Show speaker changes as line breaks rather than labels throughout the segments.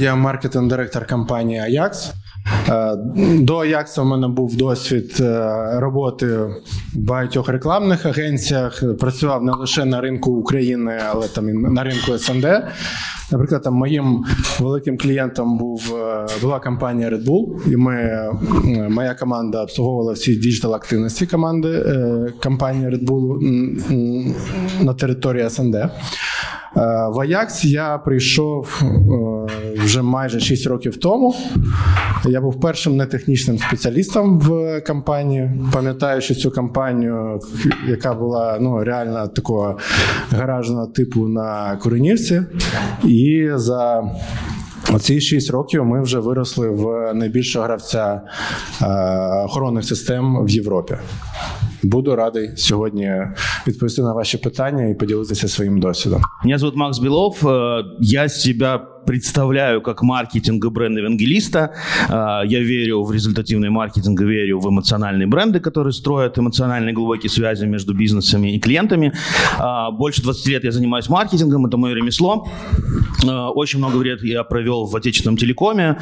Я маркетинг-директор компанії Ajax. Е, до Ajax у мене був досвід е, роботи в багатьох рекламних агенціях. Працював не лише на ринку України, але там і на ринку СНД. Наприклад, там моїм великим клієнтом був е, була компанія Red Bull, і ми моя команда обслуговувала всі digital активності команди компанії Red Bull на території СНД. В Аякс я прийшов вже майже 6 років тому. Я був першим нетехнічним спеціалістом в компанії. Пам'ятаю, що цю компанію, яка була ну, реально такого гаражного типу на Куренівці, і за Оці 6 років ми вже виросли в найбільшого гравця е, охоронних систем в Європі. Буду радий сьогодні відповісти на ваші питання і поділитися своїм досвідом.
Меня зовут Макс Белов. Э, я себя представляю как маркетинг и бренд-евангелиста. А, я верю в результативный маркетинг, верю в эмоциональные бренды, которые строят эмоциональные глубокие связи между бизнесами и клиентами. А, больше 20 лет я занимаюсь маркетингом, это мое ремесло. А, очень много лет я провел в отечественном телекоме.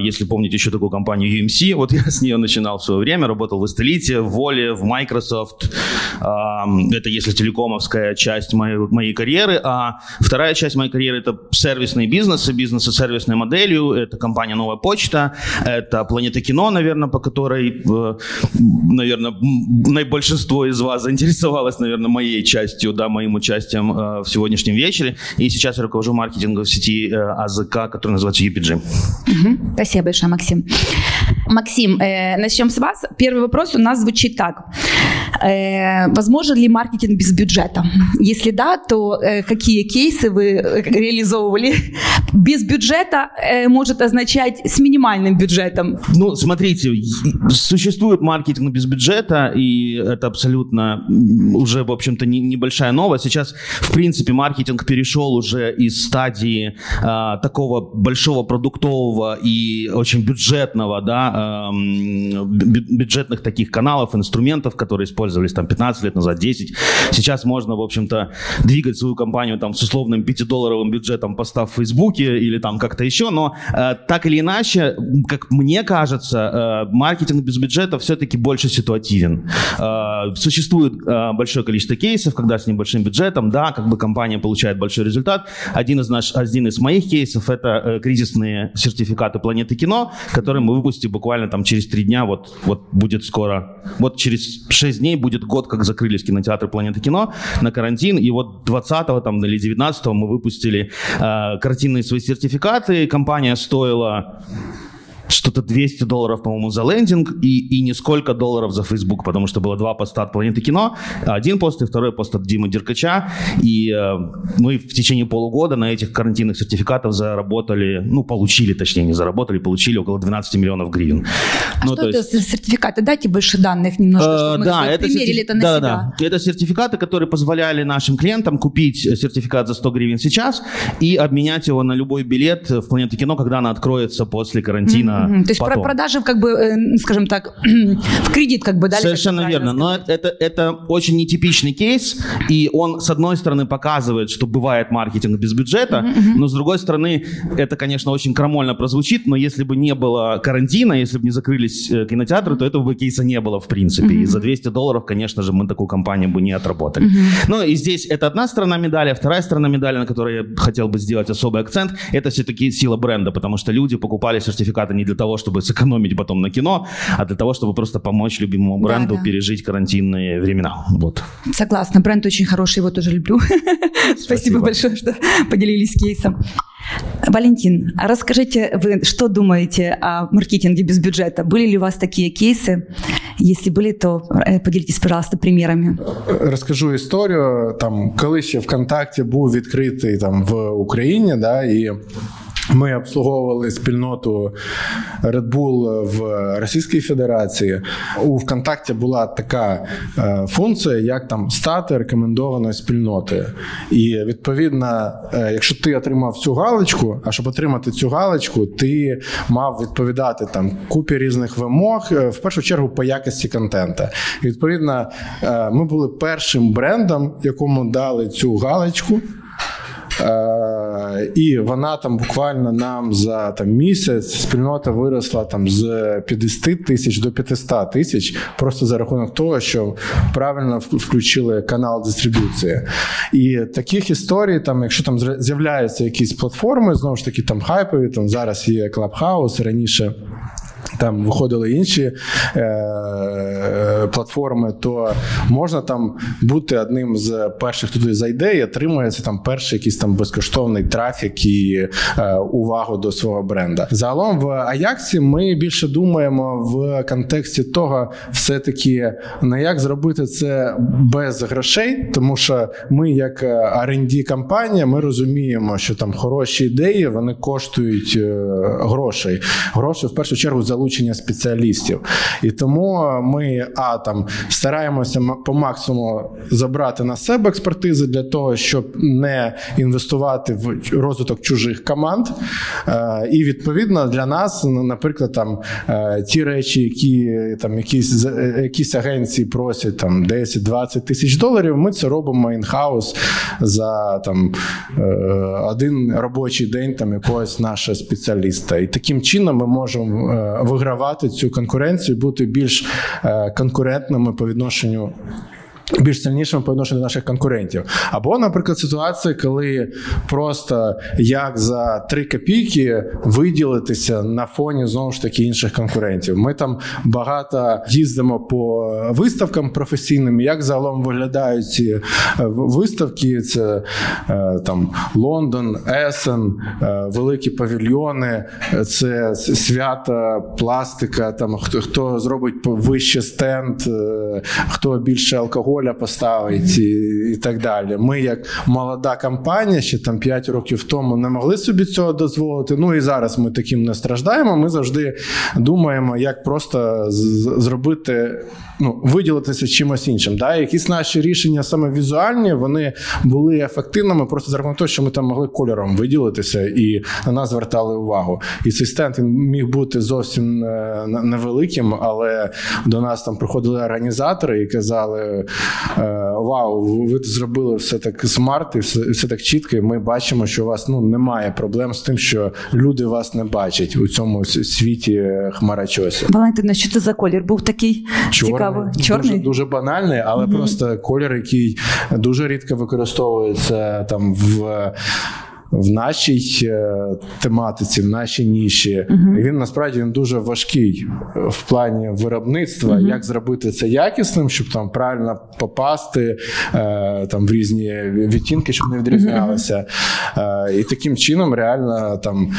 Если помните еще такую компанию UMC, вот я с нее начинал в свое время, работал в Эстелите, в Воле, в Microsoft. Это если телекомовская часть моей, моей карьеры. А вторая часть моей карьеры – это сервисный бизнес, бизнеса, бизнеса сервисной моделью. Это компания «Новая почта», это «Планета кино», наверное, по которой, э, наверное, наибольшинство из вас заинтересовалось, наверное, моей частью, да, моим участием э, в сегодняшнем вечере. И сейчас я руковожу маркетингом в сети э, АЗК, который называется UPG.
Спасибо большое, Максим. Максим, э, начнем с вас. Первый вопрос у нас звучит так. Э, возможен ли маркетинг без бюджета? Если да, то э, какие кейсы вы реализовывали? Без бюджета э, может означать с минимальным бюджетом.
Ну, смотрите, существует маркетинг без бюджета, и это абсолютно уже, в общем-то, не, небольшая новость. Сейчас, в принципе, маркетинг перешел уже из стадии э, такого большого продуктового и очень бюджетного, да, э, бюджетных таких каналов, инструментов, которые использовались там 15 лет назад, 10. Сейчас можно, в общем-то, двигать свою компанию там с условным 5-долларовым бюджетом, постав в Фейсбуке или там как-то еще, но э, так или иначе, как мне кажется, э, маркетинг без бюджета все-таки больше ситуативен. Э, существует большое количество кейсов, когда с небольшим бюджетом, да, как бы компания получает большой результат. Один из, наш, один из моих кейсов это кризисные сертификаты планеты кино, которые мы выпустим буквально там через три дня, вот, вот будет скоро, вот через 6 дней будет год, как закрылись кинотеатры Планеты кино на карантин, и вот 20-го там, или 19-го мы выпустили э, картинные свои сертификаты, компания стоила что-то 200 долларов, по-моему, за лендинг и, и несколько долларов за Facebook, потому что было два поста от Планеты Кино, один пост и второй пост от Димы Деркача, и э, мы в течение полугода на этих карантинных сертификатов заработали, ну, получили, точнее, не заработали, получили около 12 миллионов гривен.
А ну, что это есть... сертификаты? Дайте больше данных немножко,
э, чтобы да, мы это примерили сертиф... это на да, себя. Да, это сертификаты, которые позволяли нашим клиентам купить сертификат за 100 гривен сейчас и обменять его на любой билет в Планету Кино, когда она откроется после карантина
То есть потом. продажи, как бы, э, скажем так, в кредит как бы дали.
Совершенно верно. Но это, это очень нетипичный кейс, и он, с одной стороны, показывает, что бывает маркетинг без бюджета, угу. но с другой стороны, это, конечно, очень крамольно прозвучит, но если бы не было карантина, если бы не закрылись э, кинотеатры, то этого бы кейса не было, в принципе. Угу. И за 200 долларов, конечно же, мы такую компанию бы не отработали. Угу. Ну и здесь это одна сторона медали, а вторая сторона медали, на которой я хотел бы сделать особый акцент, это все-таки сила бренда, потому что люди покупали сертификаты не для того, чтобы сэкономить потом на кино, а для того, чтобы просто помочь любимому бренду да, да. пережить карантинные времена. Вот.
Согласна, бренд очень хороший, его тоже люблю. Спасибо, Спасибо большое, что поделились кейсом. Валентин, а расскажите, вы что думаете о маркетинге без бюджета? Были ли у вас такие кейсы? Если были, то э, поделитесь, пожалуйста, примерами.
Розкажу історію. Там, коли ще ВКонтакті був відкритий там в Україні, да, і ми обслуговували спільноту Red Bull в Російській Федерації. У ВКонтакті була така е, функція, як там стати рекомендованою спільнотою. І відповідно, е, якщо ти отримав цю галочку, а щоб отримати цю галочку, ти мав відповідати там купі різних вимог, е, в першу чергу по якості контента. І відповідно, ми були першим брендом, якому дали цю галочку. І вона там буквально нам за там, місяць спільнота виросла там з 50 тисяч до 500 тисяч, просто за рахунок того, що правильно включили канал дистриб'юції. І таких історій, там, якщо там з'являються якісь платформи, знову ж таки, там хайпові, там зараз є Clubhouse, раніше. Там виходили інші е, платформи, то можна там бути одним з перших, хто туди зайде і отримується там перший якийсь там безкоштовний трафік і е, увагу до свого бренда. Загалом в Аяксі ми більше думаємо в контексті того, все-таки на як зробити це без грошей, тому що ми, як rd компанія ми розуміємо, що там хороші ідеї вони коштують е, грошей. Гроші в першу чергу залучення спеціалістів. І тому ми а там стараємося по максимуму забрати на себе експертизи для того, щоб не інвестувати в розвиток чужих команд. Е, і відповідно для нас, наприклад, там е, ті речі, які там якісь якісь агенції просять там 10-20 тисяч доларів. Ми це робимо інхаус за там е, один робочий день там якогось нашого спеціаліста. І таким чином ми можемо вигравати цю конкуренцію, бути більш е, конкурентними по відношенню більш сильнішими по відношенню до наших конкурентів. Або, наприклад, ситуація, коли просто як за три копійки виділитися на фоні знову ж таки інших конкурентів. Ми там багато їздимо по виставкам професійним, як загалом виглядають ці е, виставки. Це е, там Лондон, Есен, е, великі павільйони, це свята, пластика, там хто хто зробить вище стенд, хто більше алкоголю поля поставить і, і так далі. Ми, як молода компанія, ще там 5 років тому не могли собі цього дозволити. Ну і зараз ми таким не страждаємо. Ми завжди думаємо, як просто зробити, ну, виділитися чимось іншим. Да? Якісь наші рішення саме візуальні, вони були ефективними просто за того, що ми там могли кольором виділитися і на нас звертали увагу. І цей стенд міг бути зовсім е, невеликим, але до нас там приходили організатори і казали: вау, ви зробили все так смарт і все, все так чітко. і Ми бачимо, що у вас ну немає проблем з тим, що люди вас не бачать у цьому світі хмарачосі.
Валентина, що це за колір? Був такий Чорний. цікавий
чорний дуже, дуже банальний, але mm просто колір, який дуже рідко використовується там в в нашій е, тематиці, в нашій ніші. І Він насправді він дуже важкий в плані виробництва, uh-huh. як зробити це якісним, щоб там правильно попасти е, там в різні відтінки, щоб не відрізнялися. Uh-huh. І таким чином, реально там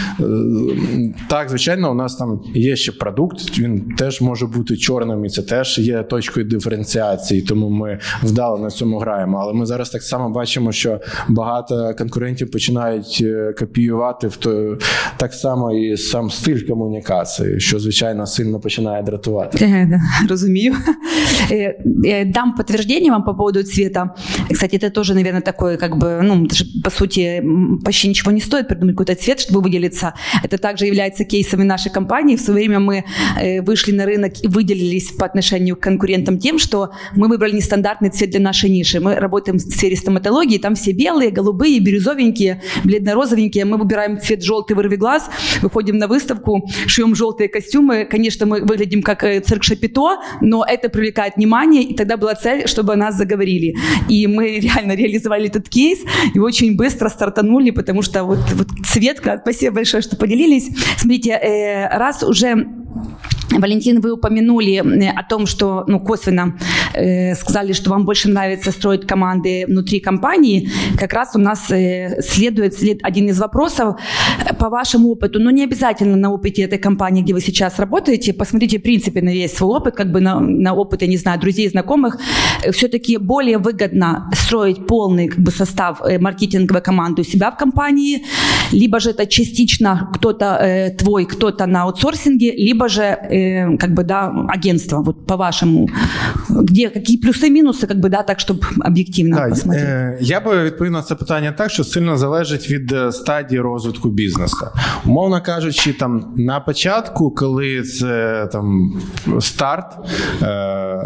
так, звичайно, у нас там є ще продукт, він теж може бути чорним, і це теж є точкою диференціації, тому ми вдало на цьому граємо. Але ми зараз так само бачимо, що багато конкурентів починають починають е, копіювати в то так само і сам стиль комунікації, що звичайно сильно починає дратувати.
Е, розумію. Е, дам подтверждение вам по поводу цвета. Кстати, это тоже, наверное, такое, как бы, ну, по сути, почти ничего не стоит придумать какой-то цвет, чтобы выделиться. Это также является кейсами нашей компании. В свое время мы вышли на рынок и выделились по отношению к конкурентам тем, что мы выбрали нестандартный цвет для нашей ниши. Мы работаем в сфере стоматологии, там все белые, голубые, бирюзовенькие, бледно-розовенькие, мы выбираем цвет желтый вырви глаз, выходим на выставку, шьем желтые костюмы. Конечно, мы выглядим как э, цирк Шапито, но это привлекает внимание, и тогда была цель, чтобы о нас заговорили. И мы реально реализовали этот кейс, и очень быстро стартанули, потому что вот, вот цвет, спасибо большое, что поделились. Смотрите, э, раз уже Валентин, вы упомянули о том, что ну, косвенно э, сказали, что вам больше нравится строить команды внутри компании. Как раз у нас э, следует след, один из вопросов по вашему опыту. Ну, не обязательно на опыте этой компании, где вы сейчас работаете. Посмотрите, в принципе, на весь свой опыт, как бы на, на опыт, я не знаю, друзей, знакомых. Все-таки более выгодно строить полный как бы, состав э, маркетинговой команды у себя в компании, либо же это частично кто-то э, твой, кто-то на аутсорсинге, либо же э, как бы, да, агентство, вот по вашему Где, какие плюсы и минусы, как бы, да, так, чтобы об'єктивно
Так,
посмотреть?
е, Я би відповів на це питання так, що сильно залежить від е, стадії розвитку бізнесу. Умовно кажучи, там на початку, коли це там старт, е,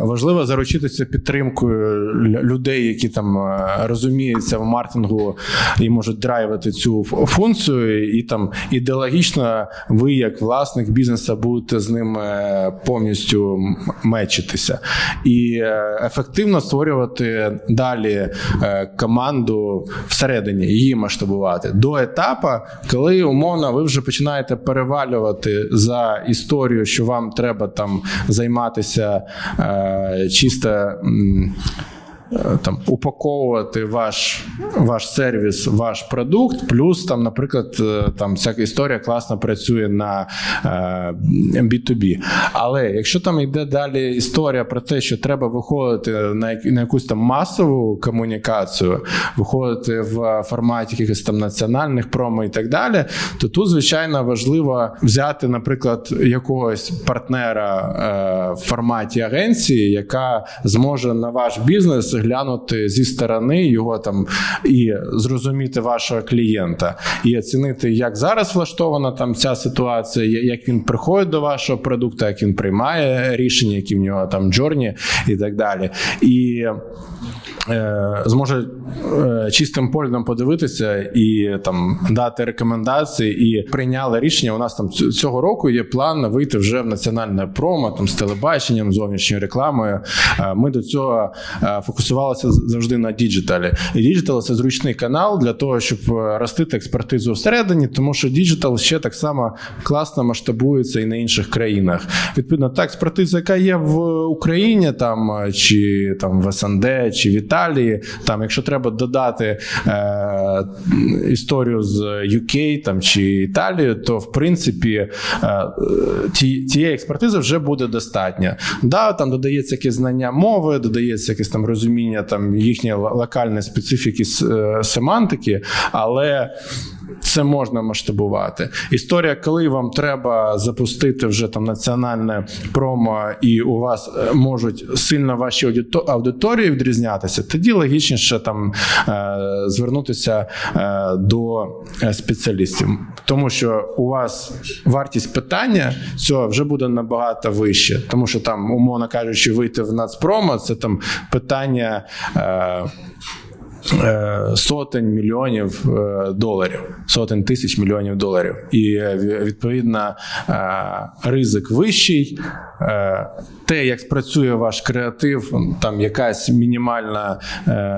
важливо заручитися підтримкою лю- людей, які там е, розуміються в маркетингу і можуть драйвити цю ф- функцію, і там ідеологічно ви, як власник бізнесу, будете з ним е, повністю м- мечитися. І е, ефективно створювати далі е, команду всередині, її масштабувати до етапу, коли умовно ви вже починаєте перевалювати за історію, що вам треба там займатися е, чисто. Е, Там упаковувати ваш, ваш сервіс, ваш продукт, плюс там, наприклад, е, там ця історія класно працює на е, B2B. Але якщо там йде далі історія про те, що треба виходити на, якусь там масову комунікацію, виходити в форматі якихось там національних промо і так далі, то тут звичайно важливо взяти, наприклад, якогось партнера е, в форматі агенції, яка зможе на ваш бізнес глянути зі сторони його там і зрозуміти вашого клієнта, і оцінити, як зараз влаштована там ця ситуація, як він приходить до вашого продукту, як він приймає рішення, які в нього там джорні і так далі. І зможе е, чистим поглядом подивитися і там дати рекомендації, і прийняли рішення. У нас там цього року є план вийти вже в національне промо там з телебаченням, зовнішньою рекламою. Е, Ми до цього е, фокусувалися завжди на діджиталі. І digital це зручний канал для того, щоб е, ростити експертизу всередині, тому що digital ще так само класно масштабується і на інших країнах. Відповідно, та експертиза, яка є в Україні, там е, чи там в СНД, чи в Італії, там, якщо треба додати е, історію з UK там чи Італії, то в принципі е, ті, тієї експертизи вже буде достатньо. Да, там додається якесь знання мови, додається якесь там розуміння там їхньої локальної специфіки е, семантики, але це можна масштабувати. Історія, коли вам треба запустити вже там національне промо, і у вас е, можуть сильно ваші аудиторії відрізнятися, тоді логічніше там е, звернутися е, до спеціалістів, тому що у вас вартість питання цього вже буде набагато вище, тому що там, умовно кажучи, вийти в нацпромо, це там питання. Е, сотень мільйонів е, доларів, сотень тисяч мільйонів доларів. І е, відповідно ризик вищий. Те, як спрацює ваш креатив, там якась мінімальна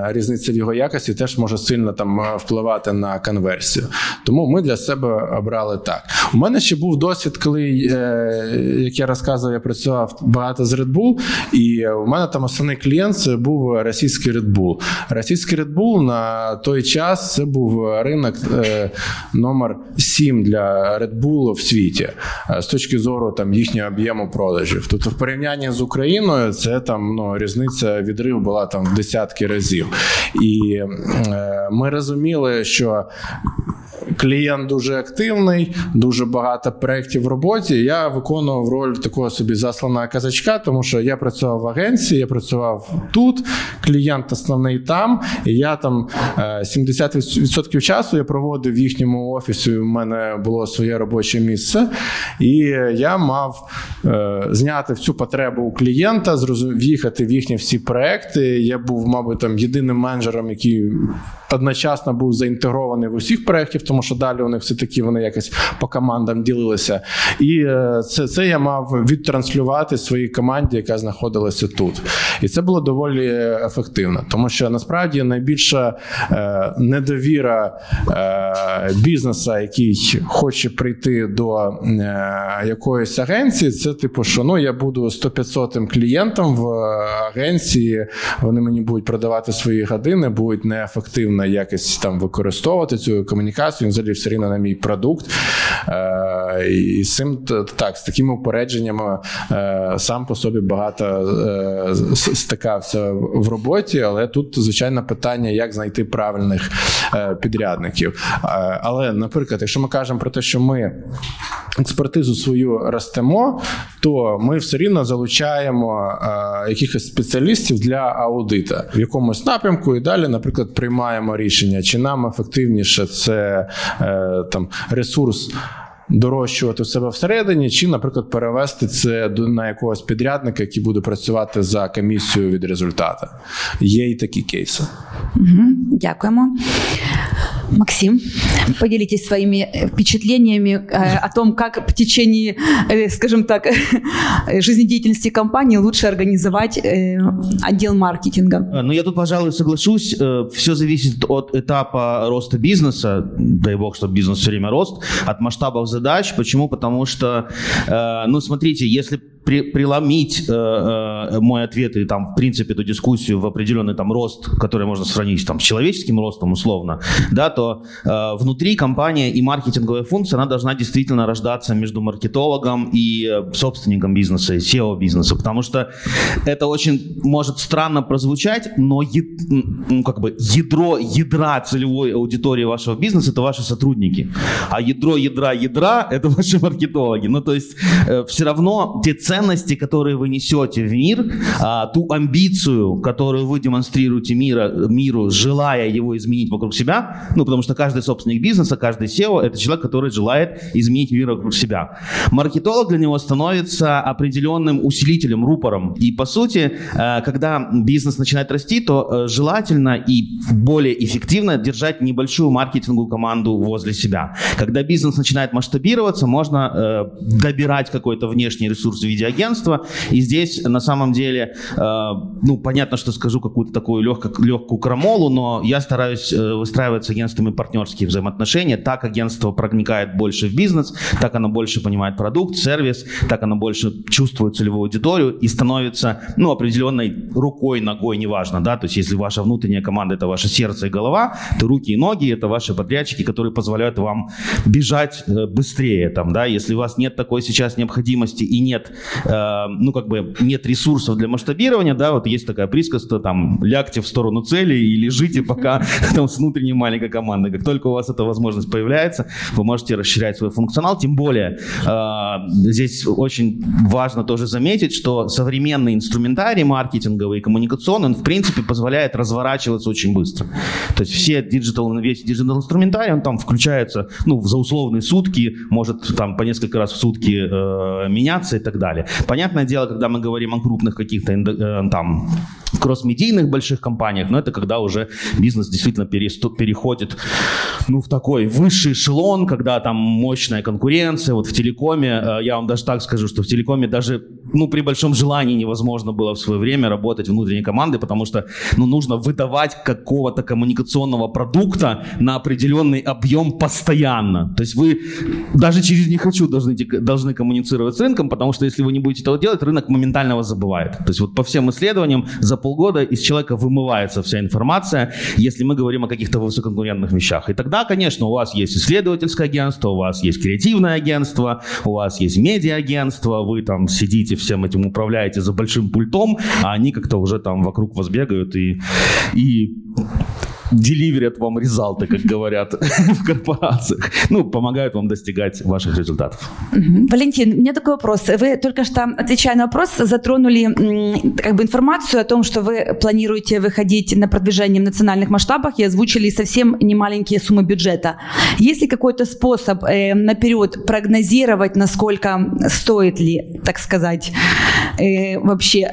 різниця в його якості, теж може сильно там впливати на конверсію. Тому ми для себе обрали так. У мене ще був досвід, коли, як я розказував, я працював багато з Red Bull, і у мене там основний клієнт це був російський Red Bull. Російський Red на той час це був ринок е, номер 7 для Red Bull в світі е, з точки зору там їхнього об'єму продажів. Тобто, в порівнянні з Україною, це там ну різниця відрив була там в десятки разів. І е, ми розуміли, що клієнт дуже активний, дуже багато проєктів в роботі. Я виконував роль такого собі засланого казачка, тому що я працював в агенції, я працював тут, клієнт основний там. І я там е, 70% часу я проводив в їхньому офісі. У мене було своє робоче місце, і я мав е, зняти всю потребу у клієнта, в'їхати в їхні всі проекти. Я був, мабуть, там єдиним менеджером, який одночасно був заінтегрований в усіх проєктів, тому що далі у них все таки вони якось по командам ділилися. І е, це, це я мав відтранслювати своїй команді, яка знаходилася тут. І це було доволі ефективно, тому що насправді найбільша е, недовіра е, бізнесу, який хоче прийти до е, якоїсь агенції, це типу, що ну я буду 100-500 клієнтом в агенції, вони мені будуть продавати свої години, будуть неефективно якось там використовувати цю комунікацію. Взагалі все рівно на мій продукт. Е, і з цим так, з такими упередженнями е, сам по собі багато е, стикався в роботі, але тут, звичайно, питання, як знайти правильних підрядників. Але, наприклад, якщо ми кажемо про те, що ми експертизу свою ростемо, то ми все рівно залучаємо якихось спеціалістів для аудита в якомусь напрямку, і далі, наприклад, приймаємо рішення, чи нам ефективніше це там ресурс дорощувати себе всередині, чи, наприклад, перевести це на якогось підрядника, який буде працювати за комісію від результату. Є і такі кейси.
Угу, Дякуємо. Максим, поделитесь своими впечатлениями э, о том, как в течение, э, скажем так, жизнедеятельности компании лучше организовать э, отдел маркетинга.
Ну, я тут, пожалуй, соглашусь. Все зависит от этапа роста бизнеса. Дай бог, чтобы бизнес все время рост. От масштабов задач. Почему? Потому что, ну, смотрите, если при, преломить э, э, мой ответ и там, в принципе, эту дискуссию в определенный там рост, который можно сравнить там с человеческим ростом условно, да, то э, внутри компания и маркетинговая функция, она должна действительно рождаться между маркетологом и э, собственником бизнеса, SEO бизнеса, потому что это очень может странно прозвучать, но е, ну, как бы ядро ядра целевой аудитории вашего бизнеса это ваши сотрудники, а ядро ядра ядра это ваши маркетологи. Ну, то есть э, все равно те ценности, ценности, которые вы несете в мир, а, ту амбицию, которую вы демонстрируете мира, миру, желая его изменить вокруг себя, ну, потому что каждый собственник бизнеса, каждый SEO – это человек, который желает изменить мир вокруг себя. Маркетолог для него становится определенным усилителем, рупором. И, по сути, э, когда бизнес начинает расти, то э, желательно и более эффективно держать небольшую маркетинговую команду возле себя. Когда бизнес начинает масштабироваться, можно э, добирать какой-то внешний ресурс в виде агентства. И здесь на самом деле, э, ну, понятно, что скажу какую-то такую легко, легкую крамолу, но я стараюсь э, выстраивать с агентствами партнерские взаимоотношения. Так агентство проникает больше в бизнес, так оно больше понимает продукт, сервис, так оно больше чувствует целевую аудиторию и становится, ну, определенной рукой, ногой, неважно, да, то есть если ваша внутренняя команда это ваше сердце и голова, то руки и ноги это ваши подрядчики, которые позволяют вам бежать э, быстрее, там, да, если у вас нет такой сейчас необходимости и нет э, ну, как бы нет ресурсов для масштабирования, да, вот есть такая присказка, там, лягте в сторону цели и лежите пока там с внутренней маленькой командой. Как только у вас эта возможность появляется, вы можете расширять свой функционал, тем более э, здесь очень важно тоже заметить, что современный инструментарий маркетинговый и коммуникационный, он, в принципе, позволяет разворачиваться очень быстро. То есть все диджитал, весь диджитал инструментарий, он там включается, ну, за условные сутки, может там по несколько раз в сутки э, меняться и так далее. Понятное дело, когда мы говорим о крупных каких-то э, там кросс-медийных больших компаниях, но это когда уже бизнес действительно переходит ну, в такой высший эшелон, когда там мощная конкуренция. Вот в телекоме, э, я вам даже так скажу, что в телекоме даже ну, при большом желании невозможно было в свое время работать внутренней командой, потому что ну, нужно выдавать какого-то коммуникационного продукта на определенный объем постоянно. То есть вы даже через «не хочу» должны, должны коммуницировать с рынком, потому что если вы не будете этого делать, рынок моментально вас забывает. То есть вот по всем исследованиям за полгода из человека вымывается вся информация, если мы говорим о каких-то высококонкурентных вещах. И тогда, конечно, у вас есть исследовательское агентство, у вас есть креативное агентство, у вас есть медиа-агентство, вы там сидите всем этим управляете за большим пультом, а они как-то уже там вокруг вас бегают и, и деливерят вам резалты, как говорят в корпорациях. Ну, помогают вам достигать ваших результатов.
Валентин, у меня такой вопрос. Вы только что, отвечая на вопрос, затронули как бы информацию о том, что вы планируете выходить на продвижение в национальных масштабах и озвучили совсем немаленькие суммы бюджета. Есть ли какой-то способ э, наперед прогнозировать, насколько стоит ли, так сказать, э, вообще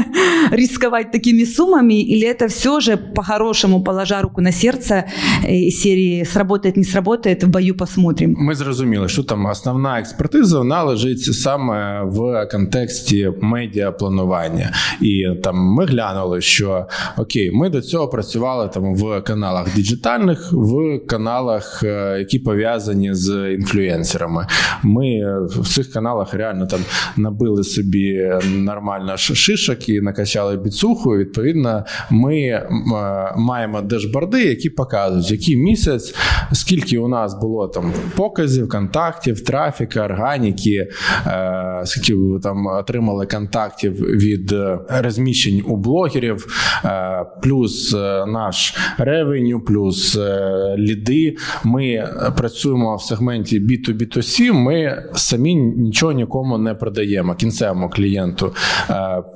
рисковать такими суммами, или это все же по-хорошему положа положа руку на серце э, серії сработает, не сработает, в бою посмотрим.
Ми зрозуміли, що там основна експертиза вона лежить саме в контексті медіапланування. І там ми глянули, що окей, ми до цього працювали там в каналах діджитальних, в каналах, е, які пов'язані з інфлюенсерами. Ми в цих каналах реально там набили собі нормально шишок і накачали біцуху. Відповідно, ми е, маємо держ дашборди, які показують, який місяць, скільки у нас було там показів, контактів, трафіка, органіки, е, скільки ви там отримали контактів від розміщень у блогерів, плюс наш ревеню, плюс ліди. Ми працюємо в сегменті B2B2C, Ми самі нічого нікому не продаємо кінцевому клієнту.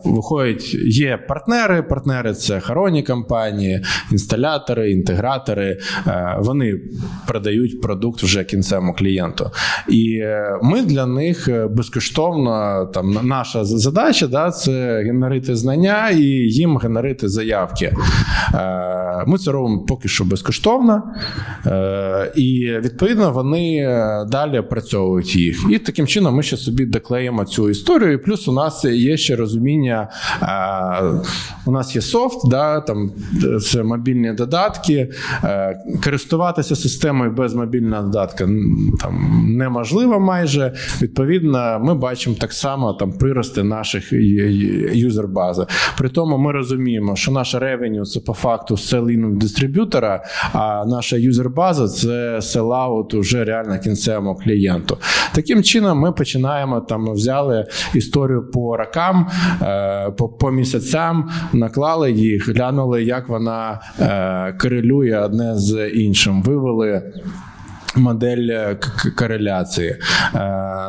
Виходить, є партнери. Партнери це хоронні компанії, інсталятори, інтегратори. Вони продають продукт вже кінцевому клієнту. І е, ми для них е, безкоштовно там наша задача да, це генерити знання і їм генерити заявки. Е, ми це робимо поки що безкоштовно, і відповідно вони далі опрацьовують їх. І таким чином ми ще собі доклеїмо цю історію. І плюс у нас є ще розуміння. У нас є софт, да, там це мобільні додатки. Користуватися системою без мобільного додатка там неможливо майже. Відповідно, ми бачимо так само там прирости наших юзер-бази. При тому ми розуміємо, що наша ревеню це по факту селін дистриб'ютора, а наша юзер-база це селаут уже реально кінцевому клієнту. Таким чином, ми починаємо там взяли історію по рокам, е, по місяцям, наклали їх, глянули, як вона е, корелює одне з іншим. Вивели модель е, кореляції. Е,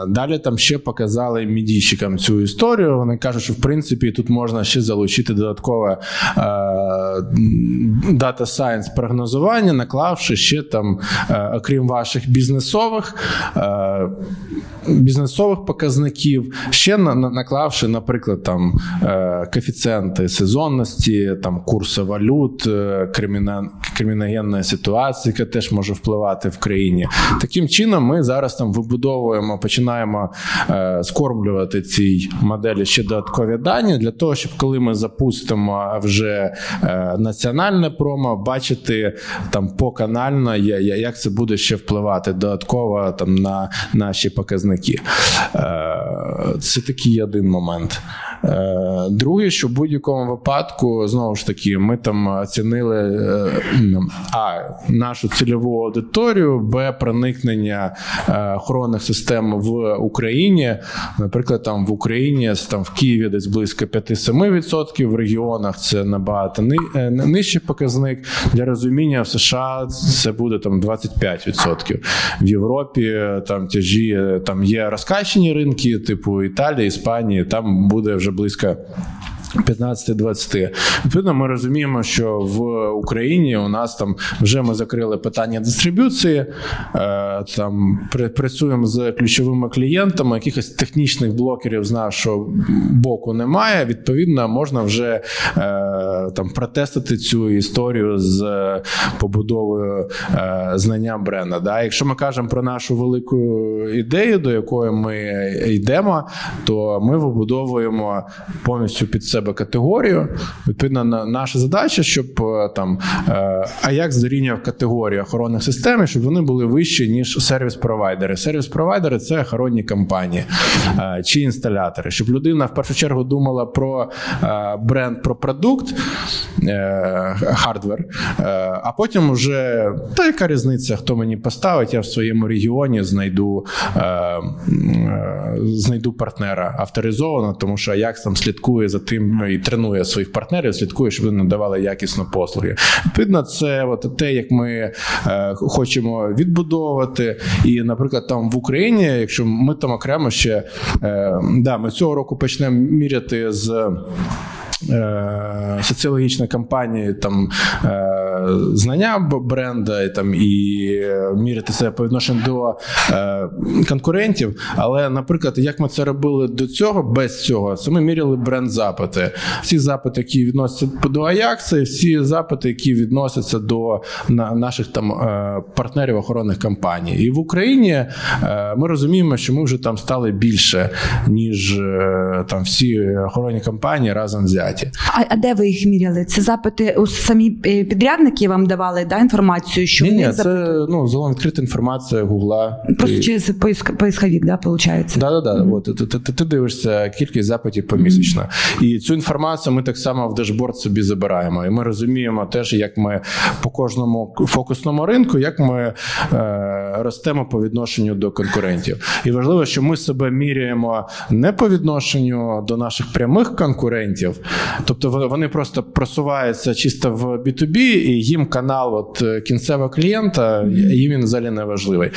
далі там ще показали мідійщикам цю історію. Вони кажуть, що в принципі тут можна ще залучити додаткове data science прогнозування, наклавши ще там, е, окрім ваших бізнесових бізнесових показників, ще наклавши, наприклад, там коефіцієнти сезонності, там курси валют, криміногенна ситуація, яка теж може впливати в країні країні. Таким чином, ми зараз там вибудовуємо, починаємо е, скормлювати цій моделі ще додаткові дані для того, щоб коли ми запустимо вже е, національне промо, бачити там поканально, як це буде ще впливати додатково там на наші показники. Е, це такий один момент. Е, друге, що в будь-якому випадку, знову ж таки, ми там оцінили е, а нашу цільову аудиторію, б проникнення е, охоронних систем в Україні. Наприклад, там в Україні там в Києві десь близько 5-7%, в регіонах це набагато нижчий показник. Для розуміння в США це буде там 25%. В Європі там тяжі там є розкачені ринки, типу Італії, Іспанії, там буде вже близько 15-20. Відповідно, ми розуміємо, що в Україні у нас там вже ми закрили питання дистриб'юції, е, там працюємо з ключовими клієнтами, якихось технічних блокерів з нашого боку немає. Відповідно, можна вже е, там протестити цю історію з побудовою е, знання бренда. Да? Якщо ми кажемо про нашу велику ідею, до якої ми йдемо, то ми вибудовуємо повністю під себе себе категорію. Відповідно, наша задача, щоб е, там е, Аякс дорівнював категорію охоронних систем, щоб вони були вищі, ніж сервіс-провайдери. Сервіс-провайдери це охоронні компанії е, чи інсталятори, щоб людина в першу чергу думала про бренд, про продукт, хардвер, а потім вже та яка різниця, хто мені поставить, я в своєму регіоні знайду знайду партнера авторизовано, тому що Аякс там слідкує за тим. Ну, і тренує своїх партнерів, слідкує, щоб вони надавали якісно послуги. Відповідно, це от те, як ми е, хочемо відбудовувати. І, наприклад, там в Україні, якщо ми там окремо ще е, да, ми цього року почнемо міряти з. Е, соціологічна кампанія там е, знання бренда і там і міряти себе по відношенню до е, конкурентів. Але, наприклад, як ми це робили до цього, без цього, це ми міряли бренд-запити. Всі запити, які відносяться до Аякса, і всі запити, які відносяться до наших там партнерів охоронних компаній. І в Україні ми розуміємо, що ми вже там стали більше, ніж там всі охоронні компанії разом взяті. Результаті.
А, а де ви їх міряли? Це запити у самі е, підрядники вам давали да, інформацію, що
ні, ні, це ну загалом відкрита інформація Гугла.
Просто
Ти-
через поиск, поисковик, да, виходить?
Да, да, да. От, ти, ти, ти, ти дивишся кількість запитів помісячно. І цю інформацію ми так само в дешборд собі забираємо. І ми розуміємо теж, як ми по кожному фокусному ринку, як ми е, ростемо по відношенню до конкурентів. І важливо, що ми себе міряємо не по відношенню до наших прямих конкурентів, тобто вони- просто просуваються чисто в B2B, і їм канал от е, кінцевого клієнта їм він взагалі не важливий.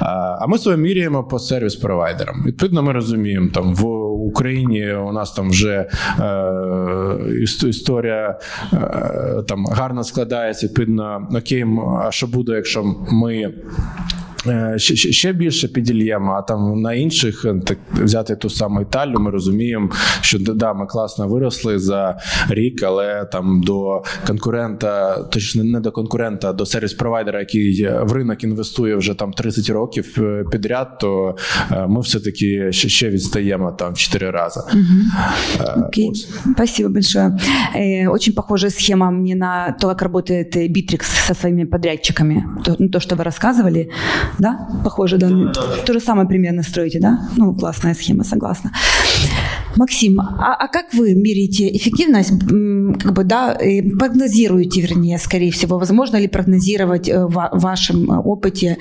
А а ми себе міряємо по сервіс-провайдерам. Відповідно, ми розуміємо, там в Україні у нас там вже е, історія е, там гарно складається. Відповідно, окей, а що буде, якщо ми. е, Ще, ще- ще більше підільємо, а там на інших е, так взяти ту саму Італію, ми розуміємо, що да, да, ми класно виросли за рік, але там до конкурента, точно не до конкурента, а до сервіс-провайдера, який в ринок інвестує вже там 30 років е, підряд, то е, ми все-таки ще, ще відстаємо там в 4 рази. Е,
Окей,
ось.
спасибо большое. Э, Очень похожая схема мне на то, как работает э, Bittrex со своими подрядчиками. То, ну, то что вы рассказывали, да? Похоже, да? То же самое примерно строите, да? Ну, классная схема, согласна. Максим, а, а как вы меряете эффективность, как бы, да, прогнозируете, вернее, скорее всего, возможно ли прогнозировать э, в вашем э, опыте,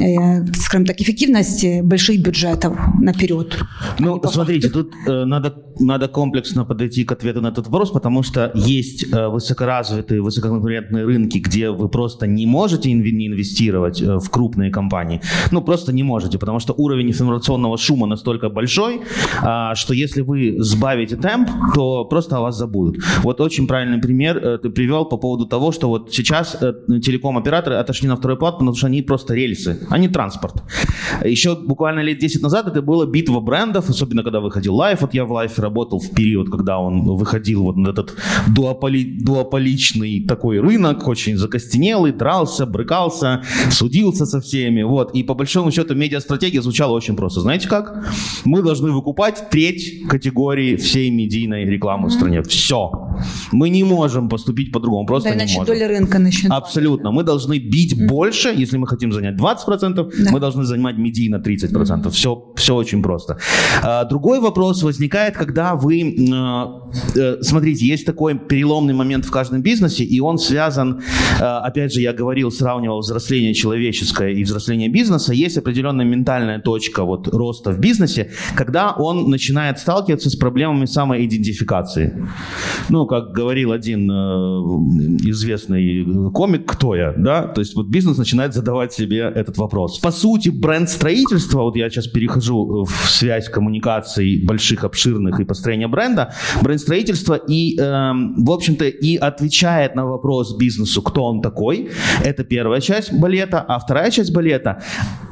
э, скажем так, эффективность больших бюджетов наперед?
Ну,
по
смотрите, тут надо, надо комплексно подойти к ответу на этот вопрос, потому что есть высокоразвитые, высококонкурентные рынки, где вы просто не можете не инвестировать в крупные компании. Ну, просто не можете, потому что уровень информационного шума настолько большой, а, что если вы сбавите темп, то просто о вас забудут. Вот очень правильный пример э, ты привел по поводу того, что вот сейчас э, телеком-операторы отошли на второй план, потому что они просто рельсы, они транспорт. Еще буквально лет 10 назад это была битва брендов, особенно когда выходил Life. Вот я в Life работал в период, когда он выходил вот на этот дуополи- дуополичный такой рынок, очень закостенелый, дрался, брыкался, судился со всеми. Вот. И по большому счету медиастратегия звучала очень просто. Знаете как? Мы должны выкупать треть категории всей медийной рекламы в стране. Все. Мы не можем поступить по-другому, просто
Да,
не можем.
доля рынка начнет.
Абсолютно. Мы должны бить больше, если мы хотим занять 20%,
Да.
мы должны занимать медийно 30%. Все, все очень просто. А, Другой вопрос возникает, когда вы, э, э, смотрите, есть такой переломный момент в каждом бизнесе, и он связан, э, опять же, я говорил, сравнивал взросление человеческое и взросление бизнеса, есть определенная ментальная точка вот роста в бизнесе, когда он начинает сталкиваться с проблемами самоидентификации. Ну, как говорил один э, известный комик, кто я, да, то есть вот бизнес начинает задавать себе этот вопрос. По сути, бренд-строительство, вот я сейчас перехожу в связь коммуникаций больших, обширных и построения бренда, бренд-строительство и, эм, в общем-то, и отвечает на вопрос бизнесу, кто он такой. Это первая часть балета, а вторая часть балета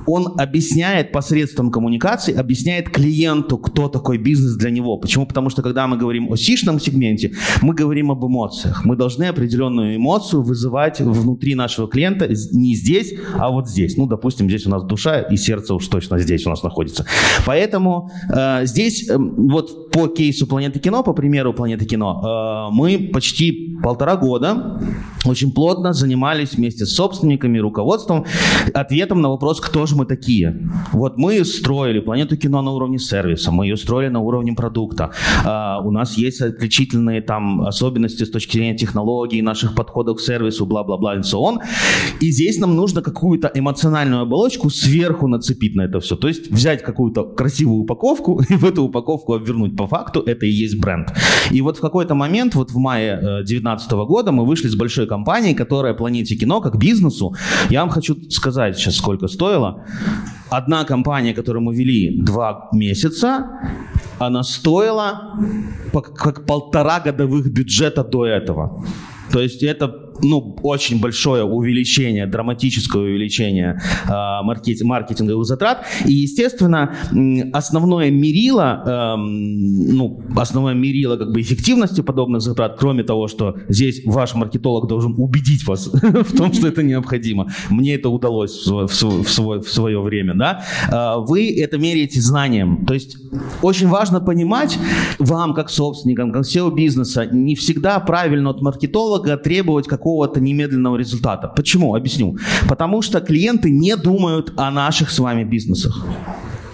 он объясняет посредством коммуникации, объясняет клиенту, кто такой бизнес для него. Почему? Потому что когда мы говорим о сишном сегменте, мы говорим об эмоциях. Мы должны определенную эмоцию вызывать внутри нашего клиента не здесь, а вот здесь. Ну, допустим, здесь у нас душа и сердце уж точно здесь у нас находится. Поэтому э, здесь э, вот по кейсу Планеты кино, по примеру Планеты кино, э, мы почти полтора года очень плотно занимались вместе с собственниками, руководством ответом на вопрос, кто же мы такие. Вот мы строили планету кино на уровне сервиса, мы ее строили на уровне продукта. А, у нас есть отличительные там особенности с точки зрения технологий, наших подходов к сервису, бла-бла-бла и so on. И здесь нам нужно какую-то эмоциональную оболочку сверху нацепить на это все. То есть взять какую-то красивую упаковку и в эту упаковку обвернуть по факту, это и есть бренд. И вот в какой-то момент, вот в мае 2019 года мы вышли с большой компанией, которая Планете кино, как бизнесу, я вам хочу сказать сейчас, сколько стоило. Одна компания, которую мы вели два месяца, она стоила как полтора годовых бюджета до этого. То есть это ну, очень большое увеличение, драматическое увеличение э, маркет, маркетинговых затрат. И, естественно, основное мерило, э, ну, основное мерило как бы эффективности подобных затрат, кроме того, что здесь ваш маркетолог должен убедить вас в том, что это необходимо. Мне это удалось в, в, в, свое время, да. Э, вы это меряете знанием. То есть очень важно понимать вам, как собственникам, как SEO бизнеса, не всегда правильно от маркетолога требовать какого-то немедленного результата. Почему? Объясню. Потому что клиенты не думают о наших с вами бизнесах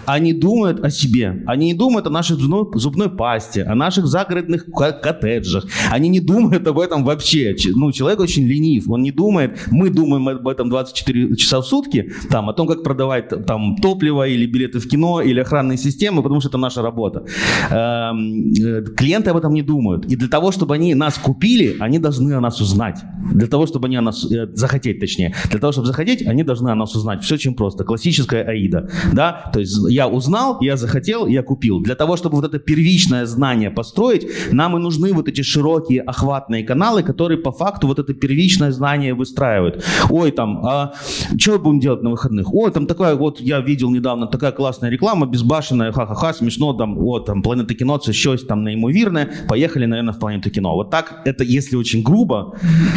они думают о себе. Они не думают о нашей зубной, зубной пасте, о наших загородных коттеджах. Они не думают об этом вообще. Ну, человек очень ленив. Он не думает. Мы думаем об этом 24 часа в сутки. Там, о том, как продавать там, топливо или билеты в кино, или охранные системы, потому что это наша работа. Эм, э, клиенты об этом не думают. И для того, чтобы они нас купили, они должны о нас узнать. Для того, чтобы они о нас... Э, захотеть, точнее. Для того, чтобы захотеть, они должны о нас узнать. Все очень просто. Классическая АИДа. Да? То есть я узнал, я захотел, я купил. Для того, чтобы вот это первичное знание построить, нам и нужны вот эти широкие охватные каналы, которые по факту вот это первичное знание выстраивают. Ой, там, а что будем делать на выходных? Ой, там такая вот, я видел недавно, такая классная реклама, безбашенная, ха-ха-ха, смешно, там, вот, там, планета кино, це щось там неймовірне, поехали, наверное, в планету кино. Вот так, это если очень грубо,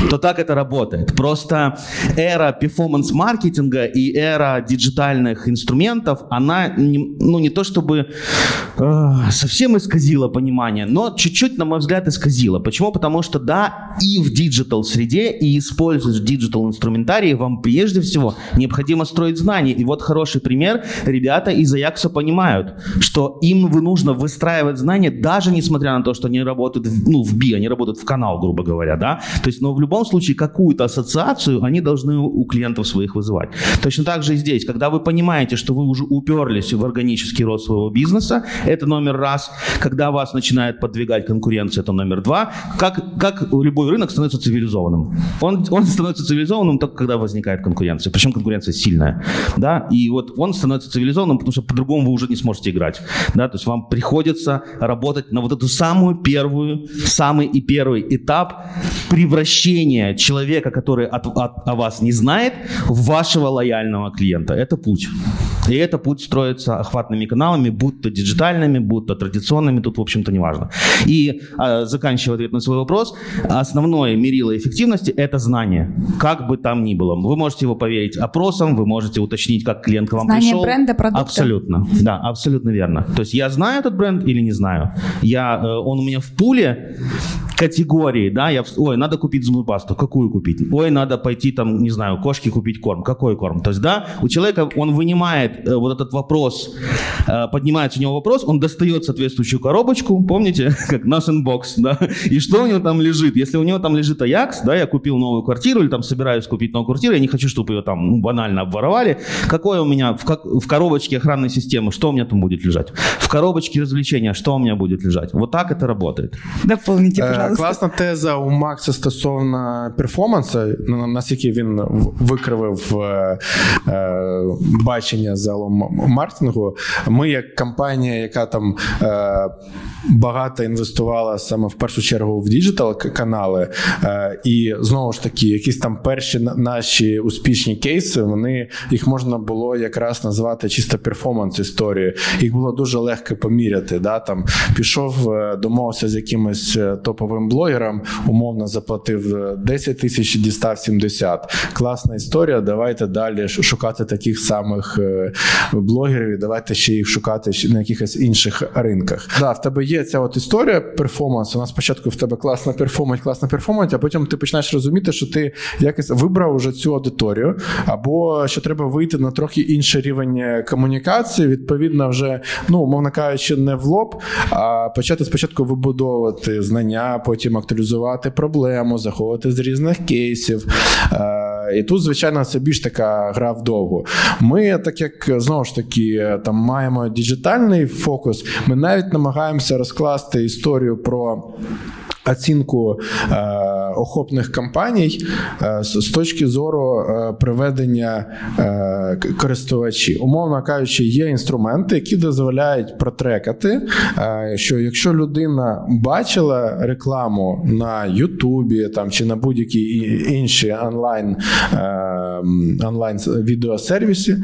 то так это работает. Просто эра перформанс-маркетинга и эра диджитальных инструментов, она ну, не то чтобы э, совсем исказила понимание, но чуть-чуть, на мой взгляд, исказила. Почему? Потому что, да, и в диджитал среде, и используешь диджитал инструментарий, вам прежде всего необходимо строить знания. И вот хороший пример. Ребята из Аякса понимают, что им нужно выстраивать знания, даже несмотря на то, что они работают в, ну, в би, они работают в канал, грубо говоря, да. То есть, но в любом случае какую-то ассоциацию они должны у клиентов своих вызывать. Точно так же и здесь, когда вы понимаете, что вы уже уперлись в органический рост своего бизнеса, это номер раз. Когда вас начинает подвигать конкуренция, это номер два. Как, как любой рынок становится цивилизованным? Он, он становится цивилизованным только когда возникает конкуренция. Причем конкуренция сильная. Да? И вот он становится цивилизованным, потому что по-другому вы уже не сможете играть. Да? То есть вам приходится работать на вот эту самую первую, самый и первый этап превращения человека, который от, от, о вас не знает, в вашего лояльного клиента. Это путь. И это путь строится охватными каналами, будь то диджитальными, будь то традиционными, тут, в общем-то, не важно. И а, заканчивая ответ на свой вопрос, основное мерило эффективности – это знание, как бы там ни было. Вы можете его поверить опросам, вы можете уточнить, как клиент к вам
знание
пришел.
бренда, продукта.
Абсолютно, да, абсолютно верно. То есть я знаю этот бренд или не знаю. Я, э, он у меня в пуле, категории, да, я, ой, надо купить зубную пасту, какую купить? Ой, надо пойти там, не знаю, кошке купить корм, какой корм? То есть, да, у человека, он вынимает э, вот этот вопрос, э, поднимается у него вопрос, он достает соответствующую коробочку, помните, как наш инбокс, да, и что у него там лежит? Если у него там лежит Аякс, да, я купил новую квартиру или там собираюсь купить новую квартиру, я не хочу, чтобы ее там ну, банально обворовали, какое у меня в, как, в коробочке охранной системы, что у меня там будет лежать? В коробочке развлечения, что у меня будет лежать? Вот так это работает.
Дополните, пожалуйста.
Е, класна теза у Макса стосовно перформансу, ну, наскільки він викривив е, е, бачення залу. Ми, як компанія, яка там е, багато інвестувала саме в першу чергу в digital канали, е, і знову ж таки, якісь там перші наші успішні кейси, вони їх можна було якраз назвати чисто перформанс історією. Їх було дуже легко поміряти. Да? Там Пішов, е, домовився з якимось е, топовим блогером, умовно заплатив 10 тисяч, дістав 70. Класна історія. Давайте далі шукати таких самих блогерів. і Давайте ще їх шукати на якихось інших ринках. Да, в тебе є ця от історія перформансу. Нас спочатку в тебе класна перформанс, класна перформанс, а потім ти починаєш розуміти, що ти якось вибрав уже цю аудиторію, або що треба вийти на трохи інший рівень комунікації. Відповідно, вже, ну, мовно кажучи, не в лоб, а почати спочатку вибудовувати знання, потім актуалізувати проблему, заходити з різних кейсів. І тут, звичайно, це більш така гра вдовго. Ми, так як знову ж таки, там маємо діджитальний фокус, ми навіть намагаємося розкласти історію про оцінку е, охопних кампаній е, з, точки зору е, приведення користувачів. Умовно кажучи, є інструменти, які дозволяють протрекати, що якщо людина бачила рекламу на Ютубі там чи на будь-якій і- іншій онлайн, онлайн відеосервісі,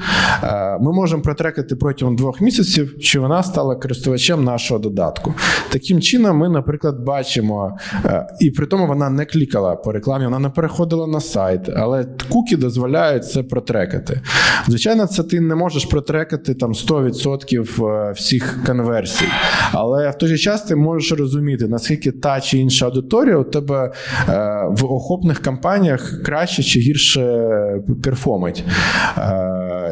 ми можемо протрекати протягом двох місяців, чи вона стала користувачем нашого додатку. Таким чином, ми, наприклад, бачимо, е, і при тому вона не клікала по рекламі, вона не переходила на сайт, але куки дозволяють це протрекати. Звичайно, це ти не можеш протрекати там 100% е, всіх конверсій, але в той же час ти можеш розуміти, наскільки та чи інша аудиторія у тебе е, в охопних кампаніях краще чи гірше перформить.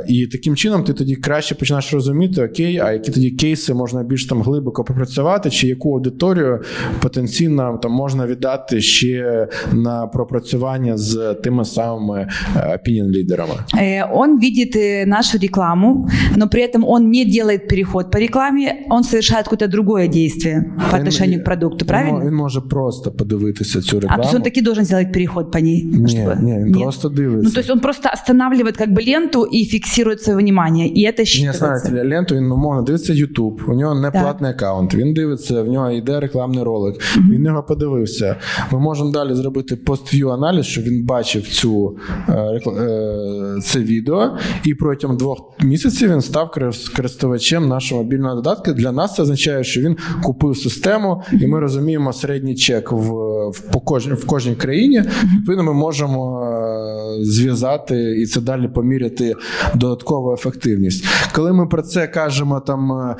І таким чином ти тоді краще починаєш розуміти, окей, а які тоді кейси можна більш там глибоко попрацювати, чи яку аудиторію потенційно там можна віддати ще на пропрацювання з тими самими opinion лідерами.
Э, Он видит э, нашу рекламу, но при этом он не делает переход по рекламе, он совершает какое-то другое действие по отношению к продукту, правильно?
Він, він може просто подивитися цю
А
рекламу.
то есть он таки должен сделать переход по ней?
Ні,
чтобы-
ні, він
Нет?
просто дивиться.
Ну, то есть он просто останавливает как бы ленту и фиксирует свое внимание, и это
Ні,
считывается.
знаєте, ленту він умовно дивиться YouTube, у нього не
Так.
платний аккаунт. Він дивиться, в нього йде рекламний ролик. Він його подивився. Ми можемо далі зробити пост-в'ю аналіз, щоб він бачив цю е, е, це відео, і протягом двох місяців він став користувачем нашого мобільного додатку. Для нас це означає, що він купив систему, і ми розуміємо середній чек в, в, по кожній, в кожній країні. Відповідно, ми можемо е, зв'язати і це далі поміряти додаткову ефективність. Коли ми про це кажемо там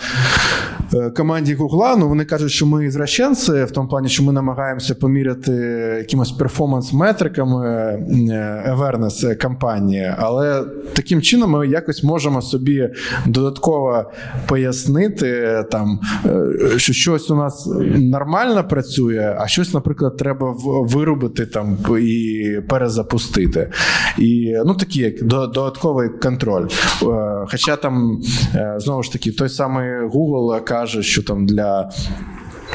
команді Гугла, ну вони кажуть, що ми зращенці, в тому плані, що ми намагаємося поміряти якимось перформанс-метриками е, awareness кампанії, але таким чином ми якось можемо собі додатково пояснити е, там, е, що щось у нас нормально працює, а щось, наприклад, треба виробити там і перезапустити. І ну такі як додатковий контроль. Хоча там знову ж таки той самий Google каже, що там для.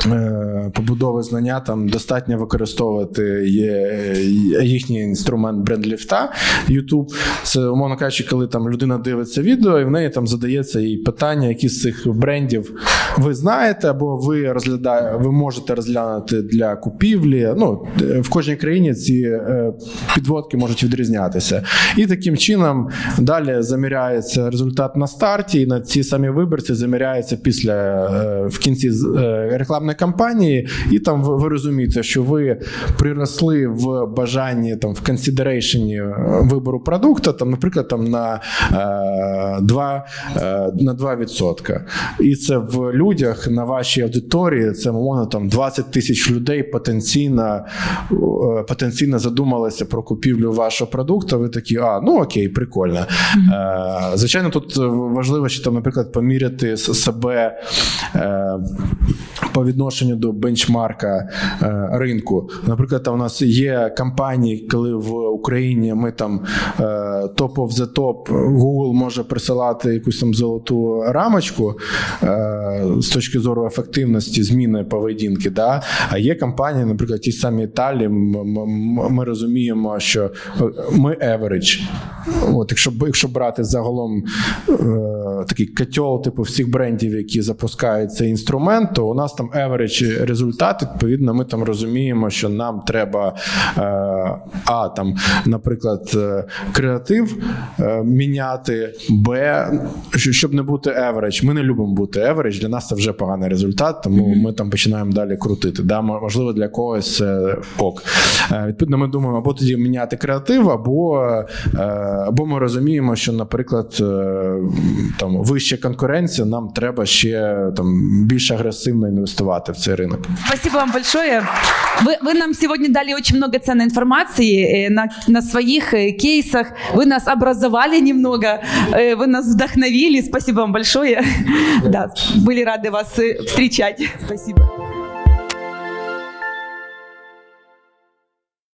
Е, Побудови знання там достатньо використовувати є, їхній інструмент брендліфта YouTube. Це, умовно кажучи, коли там людина дивиться відео, і в неї там задається їй питання, які з цих брендів ви знаєте, або ви розглядає, ви можете розглянути для купівлі. Ну, в кожній країні ці е, підводки можуть відрізнятися. І таким чином далі заміряється результат на старті, і на ці самі виборці заміряється після е, в кінці з- е, рекламної кампанії, і там ви, розумієте, що ви приросли в бажанні там в консідерейшені вибору продукту, там, наприклад, там на е, 2, е, на 2%. І це в людях на вашій аудиторії, це умовно там 20 тисяч людей потенційно, е, потенційно задумалися про купівлю вашого продукту. Ви такі, а ну окей, прикольно. Е, Звичайно, тут важливо, що там, наприклад, поміряти себе. Е, відношенню до бенчмарка е, ринку. Наприклад, там у нас є кампанії, коли в Україні ми там е, of the top, Google може присилати якусь там золоту рамочку е, з точки зору ефективності зміни поведінки. Да? А є компанії, наприклад, ті самі Італії, ми розуміємо, що ми average. От, якщо, якщо брати загалом е, такий котел, типу всіх брендів, які запускають цей інструмент, то у нас там average результат. Відповідно, ми там розуміємо, що нам треба е, а там, наприклад, е, креатив е, міняти, б, щоб не бути average. Ми не любимо бути average, Для нас це вже поганий результат, тому ми там починаємо далі крутити. Да, можливо, для когось це ок. Відповідно, ми думаємо, або тоді міняти креатив, або, або ми розуміємо, що, наприклад, там вища конкуренція, нам треба ще там більш агресивно інвестувати в цей ринок.
Спасибо вам большое. Вы, вы нам сегодня дали очень много ценной информации э, на, на своих э, кейсах. Вы нас образовали немного, э, вы нас вдохновили. Спасибо вам большое. Да, были рады вас встречать. Спасибо.